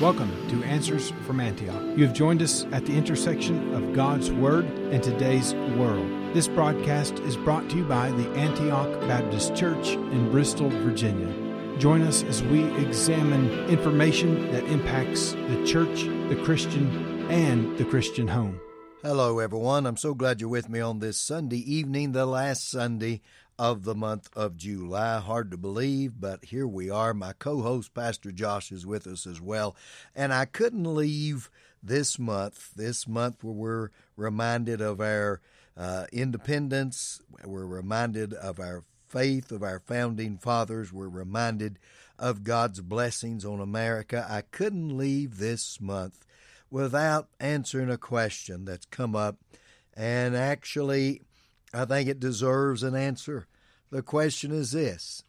Welcome to Answers from Antioch. You have joined us at the intersection of God's Word and today's world. This broadcast is brought to you by the Antioch Baptist Church in Bristol, Virginia. Join us as we examine information that impacts the church, the Christian, and the Christian home. Hello, everyone. I'm so glad you're with me on this Sunday evening, the last Sunday of the month of July. Hard to believe, but here we are. My co host, Pastor Josh, is with us as well. And I couldn't leave this month, this month where we're reminded of our uh, independence, we're reminded of our faith, of our founding fathers, we're reminded of God's blessings on America. I couldn't leave this month without answering a question that's come up. And actually, I think it deserves an answer. The question is this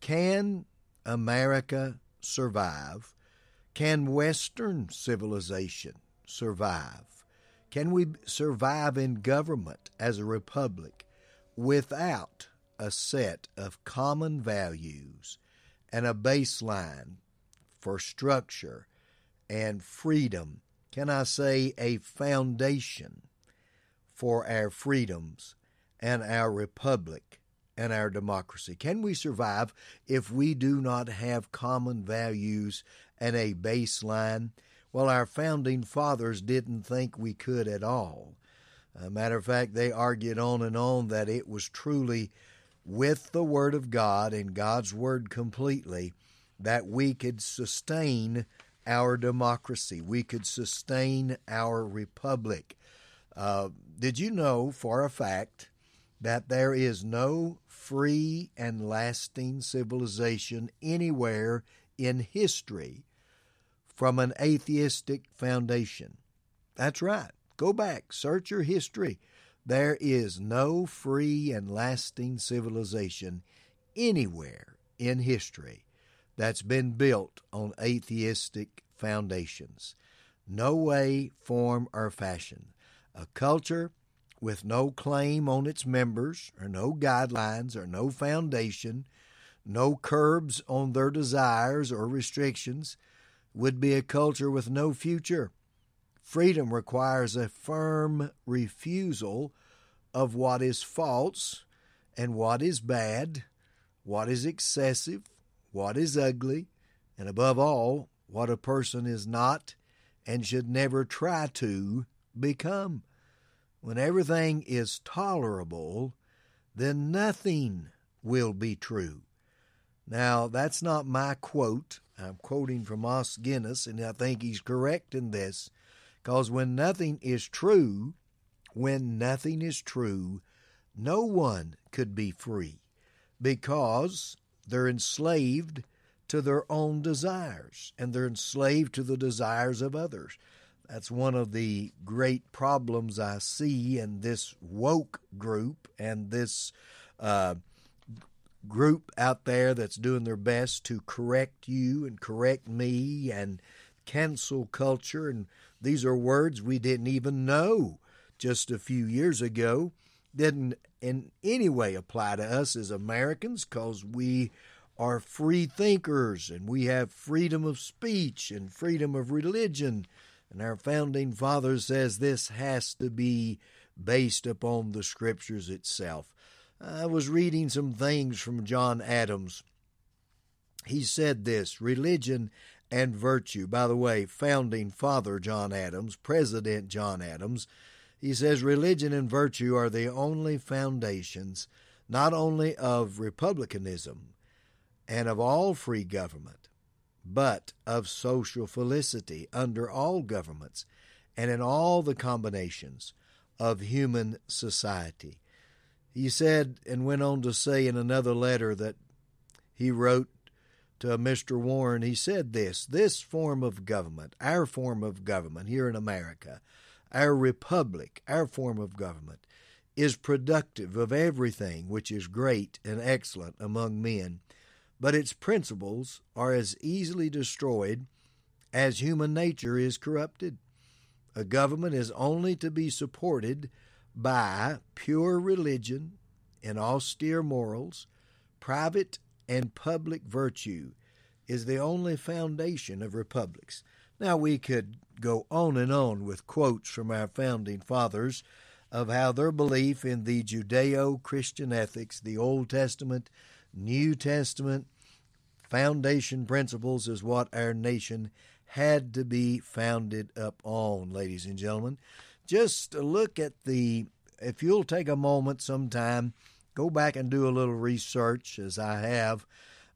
Can America survive? Can Western civilization survive? Can we survive in government as a republic without a set of common values and a baseline for structure and freedom? Can I say a foundation for our freedoms and our republic and our democracy? Can we survive if we do not have common values and a baseline? Well, our founding fathers didn't think we could at all. A matter of fact, they argued on and on that it was truly with the Word of God and God's Word completely that we could sustain our democracy, we could sustain our republic. Uh, did you know for a fact that there is no free and lasting civilization anywhere in history from an atheistic foundation. That's right. Go back, search your history. There is no free and lasting civilization anywhere in history that's been built on atheistic foundations. No way, form, or fashion. A culture with no claim on its members, or no guidelines, or no foundation, no curbs on their desires or restrictions, would be a culture with no future. Freedom requires a firm refusal of what is false and what is bad, what is excessive, what is ugly, and above all, what a person is not and should never try to become. When everything is tolerable, then nothing will be true. Now, that's not my quote. I'm quoting from Os Guinness, and I think he's correct in this, because when nothing is true, when nothing is true, no one could be free, because they're enslaved to their own desires, and they're enslaved to the desires of others. That's one of the great problems I see in this woke group and this uh, group out there that's doing their best to correct you and correct me and cancel culture. And these are words we didn't even know just a few years ago. Didn't in any way apply to us as Americans because we are free thinkers and we have freedom of speech and freedom of religion and our founding father says this has to be based upon the scriptures itself. I was reading some things from John Adams. He said this religion and virtue. By the way, founding father John Adams, President John Adams, he says religion and virtue are the only foundations not only of republicanism and of all free government, but of social felicity under all governments and in all the combinations of human society. He said and went on to say in another letter that he wrote to Mr. Warren, he said this this form of government, our form of government here in America, our republic, our form of government, is productive of everything which is great and excellent among men but its principles are as easily destroyed as human nature is corrupted. A government is only to be supported by pure religion and austere morals, private and public virtue, is the only foundation of republics. Now, we could go on and on with quotes from our founding fathers of how their belief in the Judeo Christian ethics, the Old Testament, New Testament, foundation principles is what our nation had to be founded up on, ladies and gentlemen. Just look at the, if you'll take a moment sometime, go back and do a little research, as I have,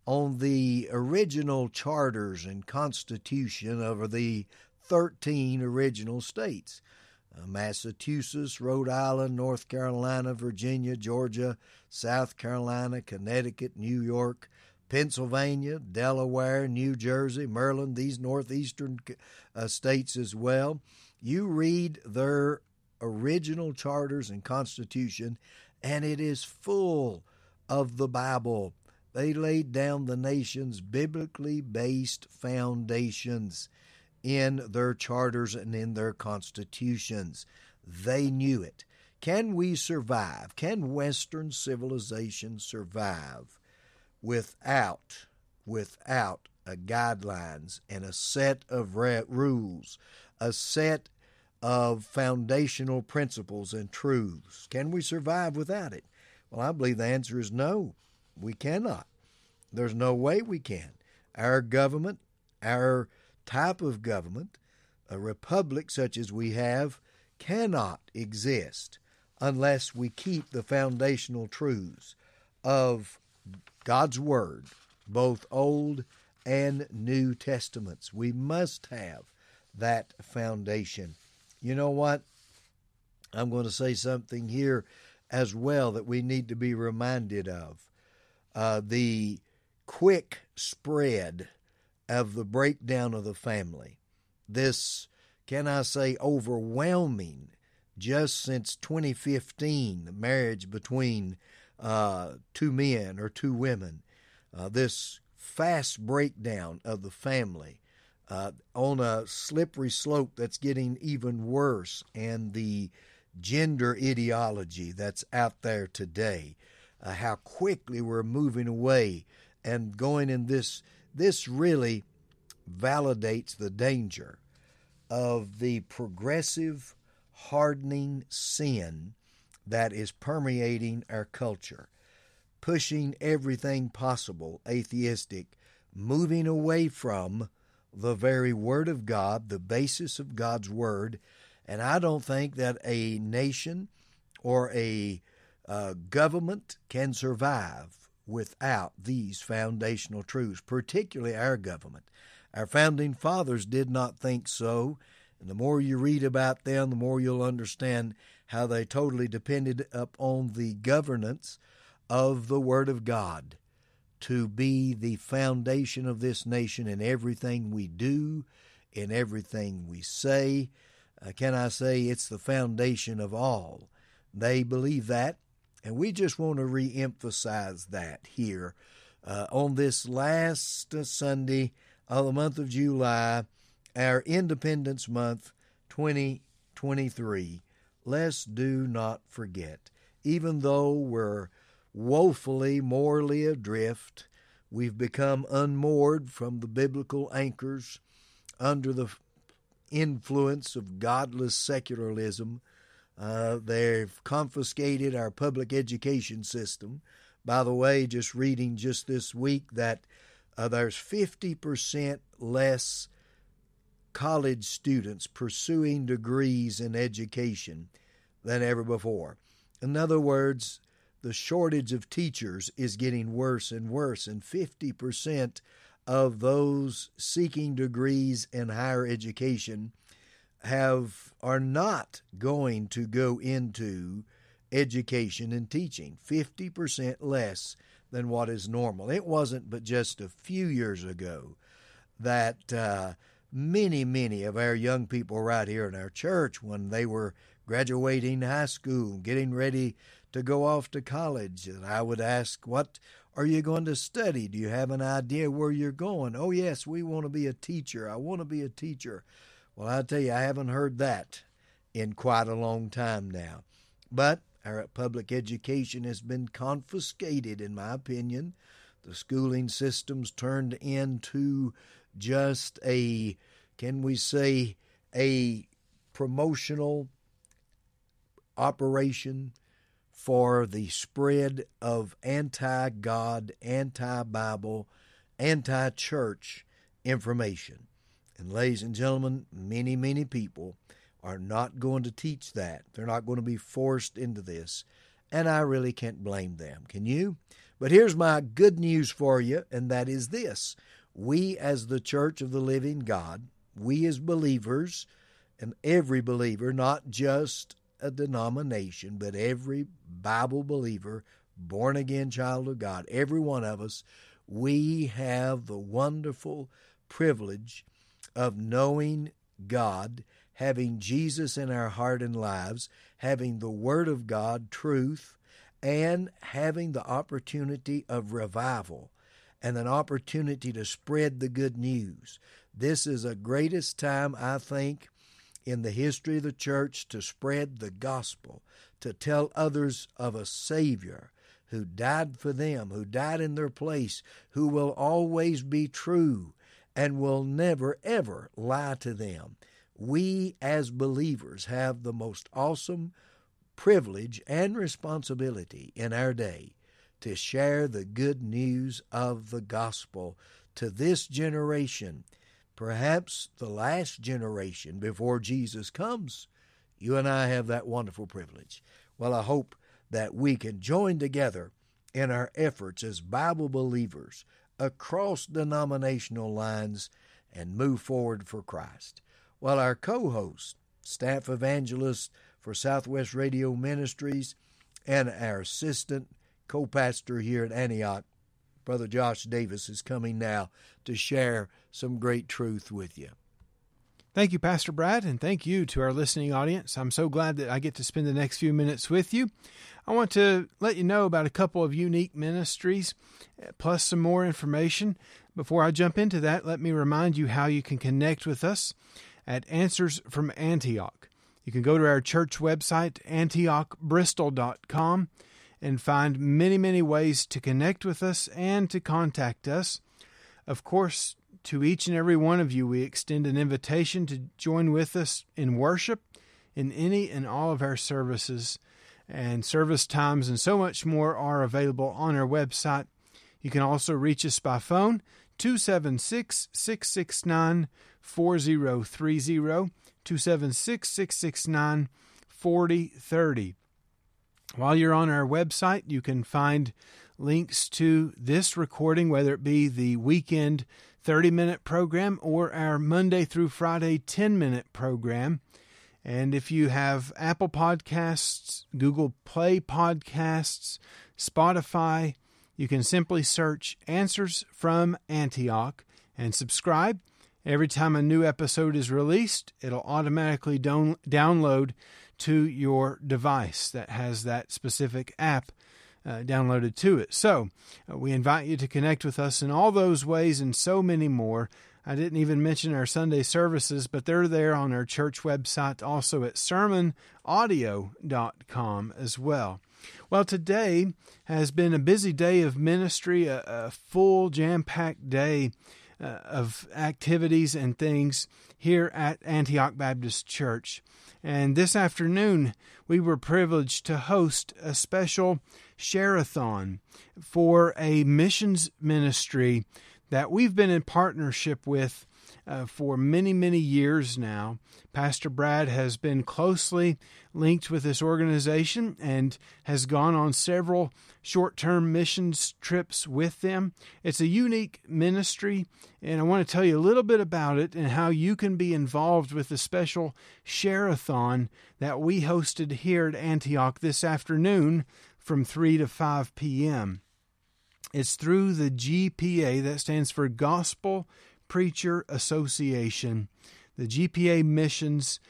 on the original charters and constitution of the 13 original states. Uh, Massachusetts, Rhode Island, North Carolina, Virginia, Georgia, South Carolina, Connecticut, New York, Pennsylvania, Delaware, New Jersey, Maryland, these northeastern uh, states as well. You read their original charters and constitution, and it is full of the Bible. They laid down the nation's biblically based foundations in their charters and in their constitutions. They knew it. Can we survive? Can Western civilization survive without without a guidelines and a set of rules, a set of foundational principles and truths? Can we survive without it? Well, I believe the answer is no. We cannot. There's no way we can. Our government, our type of government, a republic such as we have, cannot exist unless we keep the foundational truths of God's Word, both Old and New Testaments. We must have that foundation. You know what? I'm going to say something here as well that we need to be reminded of. Uh, the quick spread of the breakdown of the family. This, can I say, overwhelming, just since 2015, the marriage between uh, two men or two women, uh, this fast breakdown of the family uh, on a slippery slope that's getting even worse, and the gender ideology that's out there today, uh, how quickly we're moving away and going in this this really validates the danger of the progressive hardening sin that is permeating our culture, pushing everything possible atheistic, moving away from the very Word of God, the basis of God's Word. And I don't think that a nation or a uh, government can survive without these foundational truths, particularly our government. Our founding fathers did not think so. And the more you read about them, the more you'll understand how they totally depended upon the governance of the Word of God to be the foundation of this nation in everything we do, in everything we say. Uh, can I say it's the foundation of all? They believe that, and we just want to re emphasize that here uh, on this last uh, Sunday of the month of July, our Independence Month 2023. Let's do not forget, even though we're woefully morally adrift, we've become unmoored from the biblical anchors under the influence of godless secularism uh, they've confiscated our public education system. By the way, just reading just this week that uh, there's 50% less college students pursuing degrees in education than ever before. In other words, the shortage of teachers is getting worse and worse, and 50% of those seeking degrees in higher education have are not going to go into education and teaching. 50% less than what is normal. It wasn't but just a few years ago that uh, many many of our young people right here in our church when they were graduating high school getting ready to go off to college and i would ask what are you going to study? Do you have an idea where you're going? Oh yes we want to be a teacher. I want to be a teacher well, I tell you, I haven't heard that in quite a long time now. But our public education has been confiscated, in my opinion. The schooling system's turned into just a, can we say, a promotional operation for the spread of anti God, anti Bible, anti church information. And, ladies and gentlemen, many, many people are not going to teach that. They're not going to be forced into this. And I really can't blame them. Can you? But here's my good news for you, and that is this. We, as the Church of the Living God, we as believers, and every believer, not just a denomination, but every Bible believer, born again child of God, every one of us, we have the wonderful privilege of knowing God, having Jesus in our heart and lives, having the Word of God, truth, and having the opportunity of revival and an opportunity to spread the good news. This is the greatest time, I think, in the history of the church to spread the gospel, to tell others of a Savior who died for them, who died in their place, who will always be true and will never, ever lie to them. We as believers have the most awesome privilege and responsibility in our day to share the good news of the gospel to this generation perhaps the last generation before Jesus comes. You and I have that wonderful privilege. Well, I hope that we can join together in our efforts as Bible believers across denominational lines and move forward for Christ. While our co host, staff evangelist for Southwest Radio Ministries, and our assistant co pastor here at Antioch, Brother Josh Davis is coming now to share some great truth with you. Thank you, Pastor Brad, and thank you to our listening audience. I'm so glad that I get to spend the next few minutes with you. I want to let you know about a couple of unique ministries, plus some more information. Before I jump into that, let me remind you how you can connect with us at Answers from Antioch. You can go to our church website, antiochbristol.com and find many, many ways to connect with us and to contact us. Of course, to each and every one of you, we extend an invitation to join with us in worship in any and all of our services. And service times and so much more are available on our website. You can also reach us by phone 276 669 4030. 276 669 4030. While you're on our website, you can find links to this recording, whether it be the weekend 30 minute program or our Monday through Friday 10 minute program. And if you have Apple Podcasts, Google Play Podcasts, Spotify, you can simply search Answers from Antioch and subscribe. Every time a new episode is released, it'll automatically download to your device that has that specific app uh, downloaded to it. So uh, we invite you to connect with us in all those ways and so many more. I didn't even mention our Sunday services, but they're there on our church website, also at sermonaudio.com as well. Well, today has been a busy day of ministry, a, a full, jam packed day uh, of activities and things here at Antioch Baptist Church. And this afternoon, we were privileged to host a special share-a-thon for a missions ministry that we've been in partnership with uh, for many, many years now. Pastor Brad has been closely linked with this organization and has gone on several short term missions trips with them. It's a unique ministry, and I want to tell you a little bit about it and how you can be involved with the special share-a-thon that we hosted here at Antioch this afternoon from 3 to 5 p.m. It's through the GPA, that stands for Gospel Preacher Association, the GPA Missions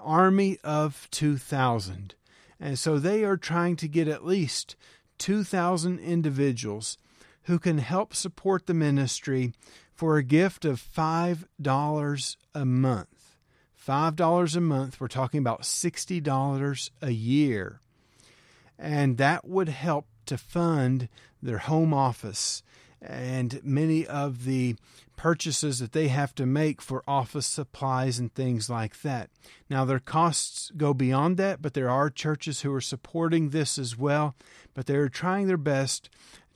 Army of 2000. And so they are trying to get at least 2,000 individuals who can help support the ministry for a gift of $5 a month. $5 a month, we're talking about $60 a year. And that would help to fund their home office and many of the purchases that they have to make for office supplies and things like that. Now, their costs go beyond that, but there are churches who are supporting this as well, but they're trying their best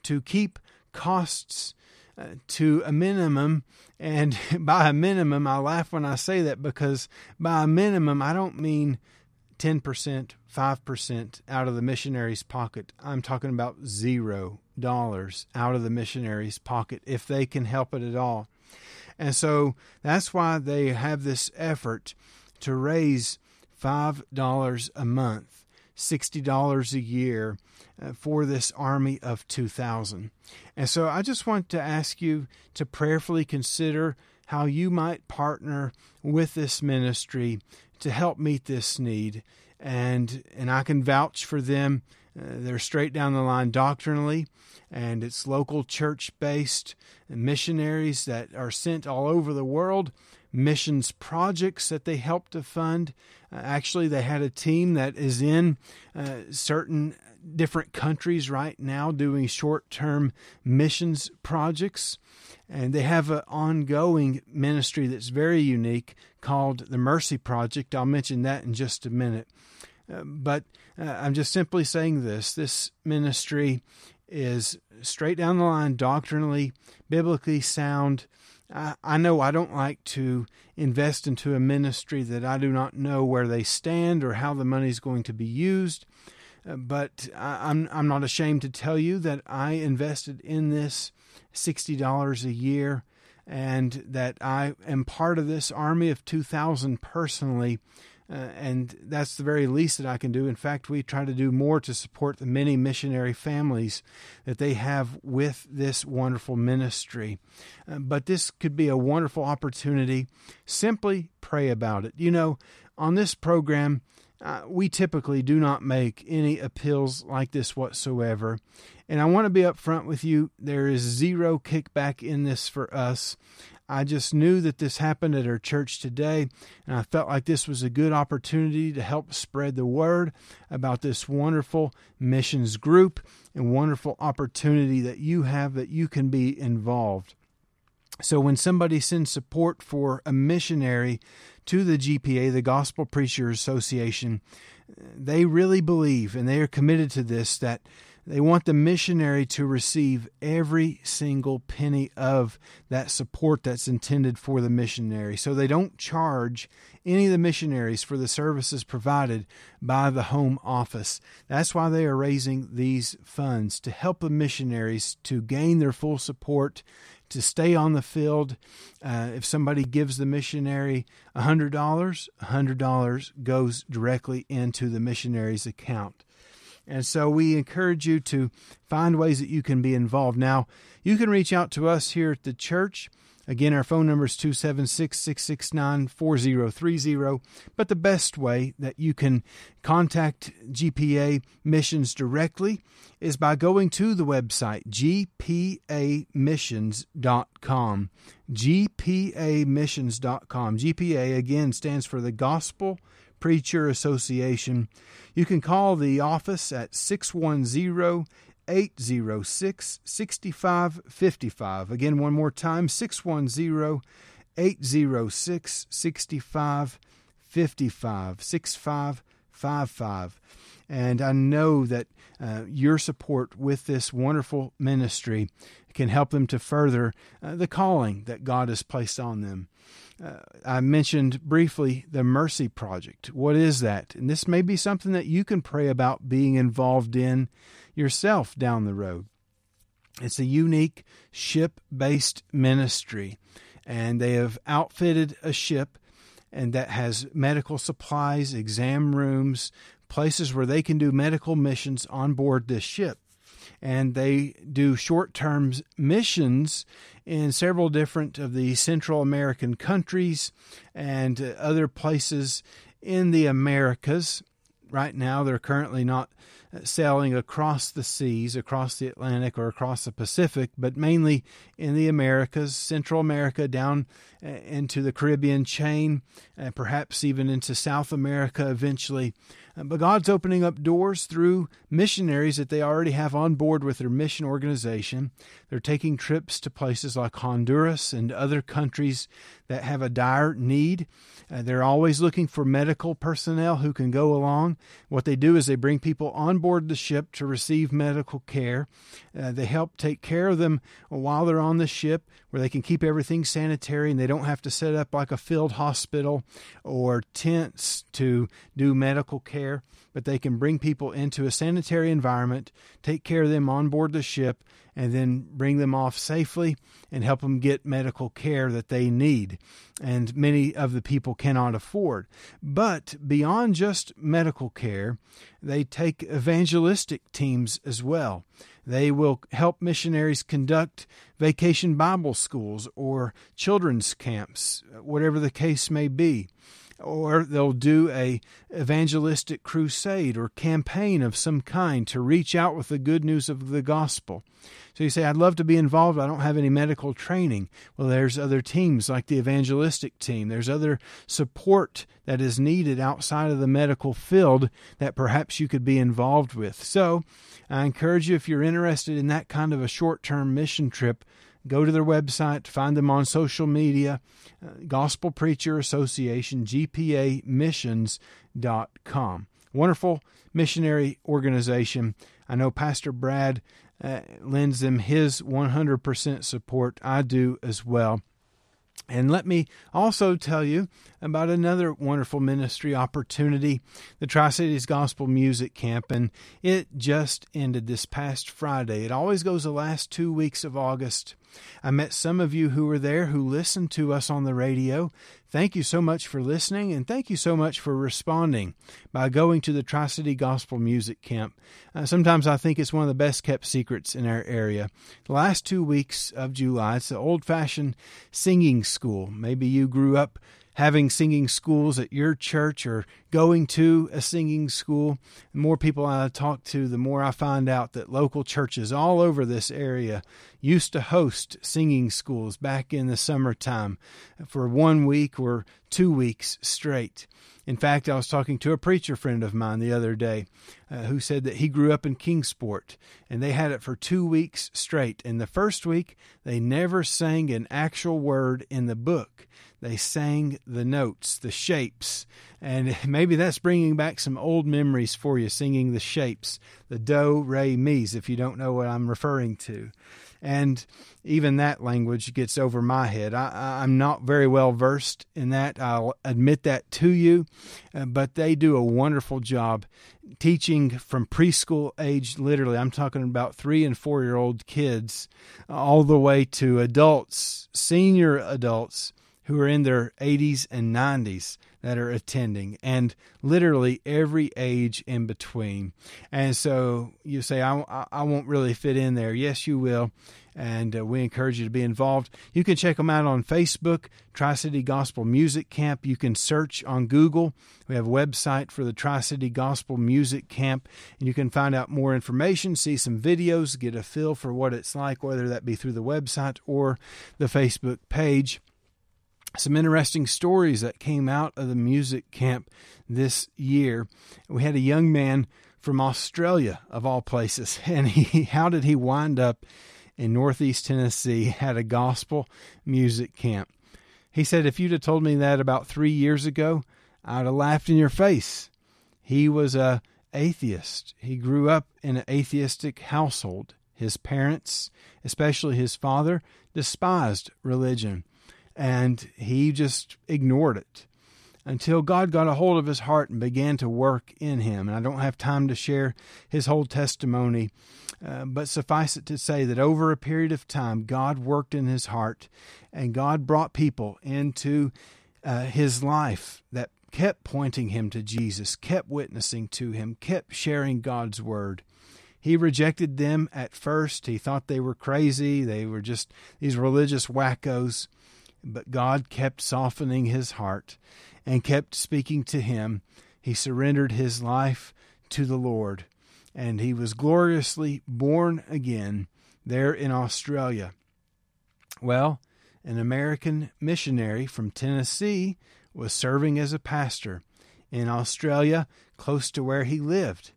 to keep costs uh, to a minimum. And by a minimum, I laugh when I say that because by a minimum, I don't mean 10%, 5% out of the missionary's pocket. I'm talking about zero dollars out of the missionary's pocket if they can help it at all. And so that's why they have this effort to raise $5 a month, $60 a year uh, for this army of 2,000. And so I just want to ask you to prayerfully consider how you might partner with this ministry to help meet this need. And, and I can vouch for them. Uh, they're straight down the line doctrinally and it's local church based missionaries that are sent all over the world, missions projects that they help to fund. Uh, actually, they had a team that is in uh, certain different countries right now doing short term missions projects. And they have an ongoing ministry that's very unique called the Mercy Project. I'll mention that in just a minute. Uh, but uh, I'm just simply saying this this ministry is straight down the line, doctrinally, biblically sound. I, know I don't like to invest into a ministry that I do not know where they stand or how the money is going to be used. Uh, but I, I'm I'm not ashamed to tell you that I invested in this sixty dollars a year, and that I am part of this army of two thousand personally uh, and that's the very least that I can do. In fact, we try to do more to support the many missionary families that they have with this wonderful ministry. Uh, but this could be a wonderful opportunity. Simply pray about it. You know, on this program, uh, we typically do not make any appeals like this whatsoever. And I want to be upfront with you. There is zero kickback in this for us. I just knew that this happened at our church today, and I felt like this was a good opportunity to help spread the word about this wonderful missions group and wonderful opportunity that you have that you can be involved. So, when somebody sends support for a missionary to the GPA, the Gospel Preachers Association, they really believe and they are committed to this that they want the missionary to receive every single penny of that support that's intended for the missionary. So they don't charge any of the missionaries for the services provided by the home office. That's why they are raising these funds to help the missionaries to gain their full support to stay on the field. Uh, if somebody gives the missionary $100, $100 goes directly into the missionary's account. And so we encourage you to find ways that you can be involved. Now, you can reach out to us here at the church. Again, our phone number is 276 669 4030. But the best way that you can contact GPA Missions directly is by going to the website gpamissions.com. gpamissions.com. GPA, again, stands for the Gospel Preacher Association. You can call the office at 610 806 6555. Again, one more time 610 806 6555. 6555. And I know that uh, your support with this wonderful ministry can help them to further uh, the calling that God has placed on them. Uh, I mentioned briefly the Mercy Project. What is that? And this may be something that you can pray about being involved in yourself down the road. It's a unique ship based ministry, and they have outfitted a ship and that has medical supplies, exam rooms, places where they can do medical missions on board this ship and they do short term missions in several different of the Central American countries and other places in the Americas. Right now, they're currently not uh, sailing across the seas, across the Atlantic or across the Pacific, but mainly in the Americas, Central America, down uh, into the Caribbean chain, and perhaps even into South America eventually. Uh, but God's opening up doors through missionaries that they already have on board with their mission organization. They're taking trips to places like Honduras and other countries that have a dire need. Uh, they're always looking for medical personnel who can go along. What they do is they bring people on board the ship to receive medical care. Uh, they help take care of them while they're on the ship, where they can keep everything sanitary and they don't have to set up like a field hospital or tents to do medical care. But they can bring people into a sanitary environment, take care of them on board the ship, and then bring them off safely and help them get medical care that they need and many of the people cannot afford. But beyond just medical care, they take evangelistic teams as well. They will help missionaries conduct vacation Bible schools or children's camps, whatever the case may be or they'll do a evangelistic crusade or campaign of some kind to reach out with the good news of the gospel. So you say, I'd love to be involved. I don't have any medical training. Well, there's other teams like the evangelistic team. There's other support that is needed outside of the medical field that perhaps you could be involved with. So I encourage you, if you're interested in that kind of a short term mission trip, go to their website, find them on social media, uh, Gospel Preacher Association, GPAmissions.com. Wonderful missionary organization. I know Pastor Brad uh, lends them his 100% support. I do as well. And let me also tell you about another wonderful ministry opportunity, the Tri Cities Gospel Music Camp, and it just ended this past Friday. It always goes the last two weeks of August. I met some of you who were there who listened to us on the radio. Thank you so much for listening, and thank you so much for responding by going to the Tri City Gospel Music Camp. Uh, sometimes I think it's one of the best kept secrets in our area. The last two weeks of July, it's the old fashioned singing school. Maybe you grew up having singing schools at your church or going to a singing school. The more people I talk to, the more I find out that local churches all over this area used to host singing schools back in the summertime for one week or two weeks straight. In fact, I was talking to a preacher friend of mine the other day uh, who said that he grew up in Kingsport and they had it for two weeks straight. And the first week, they never sang an actual word in the book. They sang the notes, the shapes. And maybe that's bringing back some old memories for you, singing the shapes, the do, re, mi's, if you don't know what I'm referring to. And even that language gets over my head. I, am not very well versed in that. I'll admit that to you. Uh, but they do a wonderful job teaching from preschool age, literally, I'm talking about three and four year old kids, all the way to adults, senior adults who are in their 80s and 90s that are attending, and literally every age in between. And so you say, I, I won't really fit in there. Yes, you will. And uh, we encourage you to be involved. You can check them out on Facebook, Tri City Gospel Music Camp. You can search on Google. We have a website for the Tri City Gospel Music Camp, and you can find out more information, see some videos, get a feel for what it's like, whether that be through the website or the Facebook page some interesting stories that came out of the music camp this year. We had a young man from Australia, of all places, and he how did he wind up in Northeast Tennessee at a gospel music camp? He said, If you'd have told me that about three years ago, I'd have laughed in your face. He was a atheist. He grew up in an atheistic household. His parents, especially his father, despised religion and he just ignored it until God got a hold of his heart and began to work in him. And I don't have time to share his whole testimony, uh, but suffice it to say that over a period of time, God worked in his heart and God brought people into uh, his life that kept pointing him to Jesus, kept witnessing to him, kept sharing God's word. He rejected them at first. He thought they were crazy. They were just these religious wackos. But God kept softening his heart and kept speaking to him. He surrendered his life to the Lord. and he was gloriously born again there in Australia. Well, an American missionary from Tennessee was serving as a pastor in Australia close to where he lived.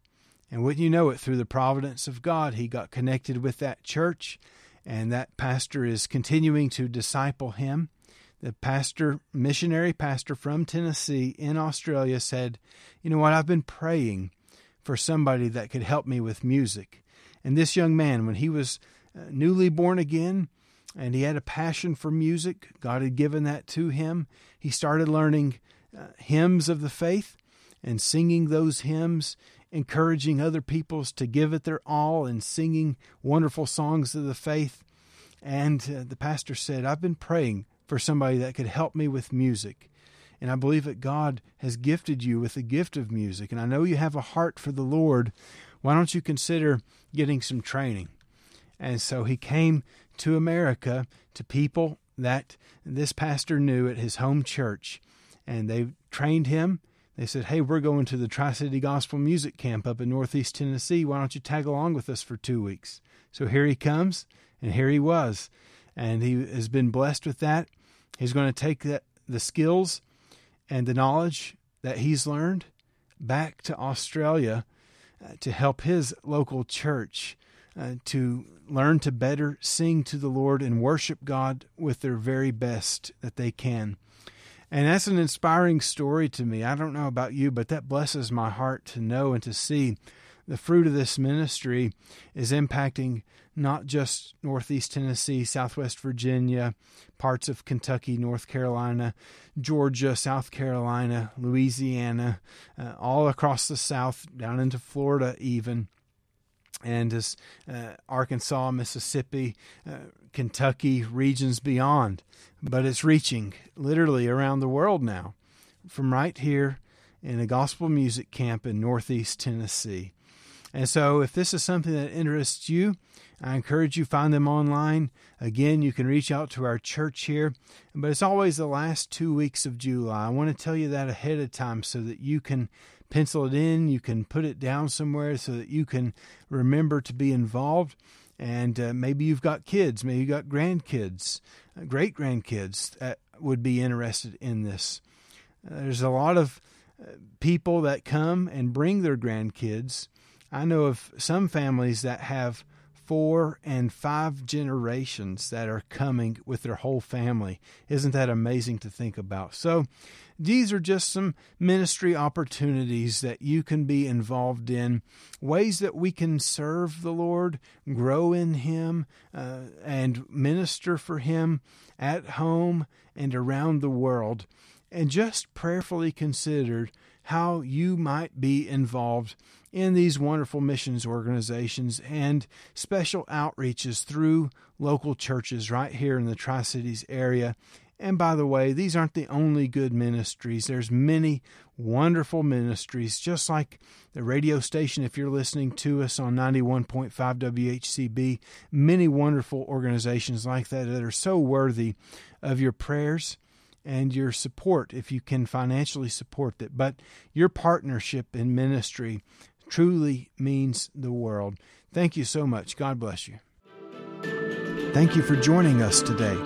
And wouldn't you know it, through the providence of God, he got connected with that church, and that pastor is continuing to disciple him. The pastor, missionary pastor from Tennessee in Australia, said, You know what? I've been praying for somebody that could help me with music. And this young man, when he was uh, newly born again, and he had a passion for music. God had given that to him. He started learning uh, hymns of the faith and singing those hymns, encouraging other peoples to give it their all and singing wonderful songs of the faith. And uh, the pastor said, I've been praying for somebody that could help me with music. And I believe that God has gifted you with the gift of music. And I know you have a heart for the Lord. Why don't you consider getting some training? And so he came to America to people that this pastor knew at his home church. And they trained him. They said, Hey, we're going to the Tri City Gospel Music Camp up in Northeast Tennessee. Why don't you tag along with us for two weeks? So here he comes, and here he was. And he has been blessed with that. He's going to take that, the skills and the knowledge that he's learned back to Australia uh, to help his local church uh, to learn to better sing to the Lord and worship God with their very best that they can. And that's an inspiring story to me. I don't know about you, but that blesses my heart to know and to see the fruit of this ministry is impacting not just Northeast Tennessee, Southwest Virginia, parts of Kentucky, North Carolina, Georgia, South Carolina, Louisiana, uh, all across the South, down into Florida, even and as uh, Arkansas, Mississippi, uh, Kentucky, regions beyond. But it's reaching literally around the world now, from right here in a gospel music camp in Northeast Tennessee. And so, if this is something that interests you, I encourage you find them online. Again, you can reach out to our church here, but it's always the last two weeks of July. I want to tell you that ahead of time so that you can pencil it in, you can put it down somewhere so that you can remember to be involved. And uh, maybe you've got kids, maybe you've got grandkids, uh, great grandkids that would be interested in this. Uh, there's a lot of uh, people that come and bring their grandkids. I know of some families that have four and five generations that are coming with their whole family. Isn't that amazing to think about? So, these are just some ministry opportunities that you can be involved in, ways that we can serve the Lord, grow in Him, uh, and minister for Him at home and around the world. And just prayerfully considered how you might be involved in these wonderful missions organizations and special outreaches through local churches right here in the Tri Cities area and by the way, these aren't the only good ministries. There's many wonderful ministries, just like the radio station, if you're listening to us on 91.5 WHCB, many wonderful organizations like that that are so worthy of your prayers and your support if you can financially support it. But your partnership in ministry truly means the world. Thank you so much. God bless you. Thank you for joining us today.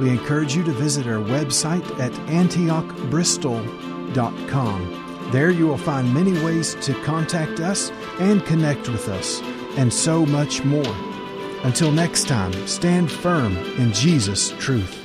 We encourage you to visit our website at antiochbristol.com. There you will find many ways to contact us and connect with us, and so much more. Until next time, stand firm in Jesus' truth.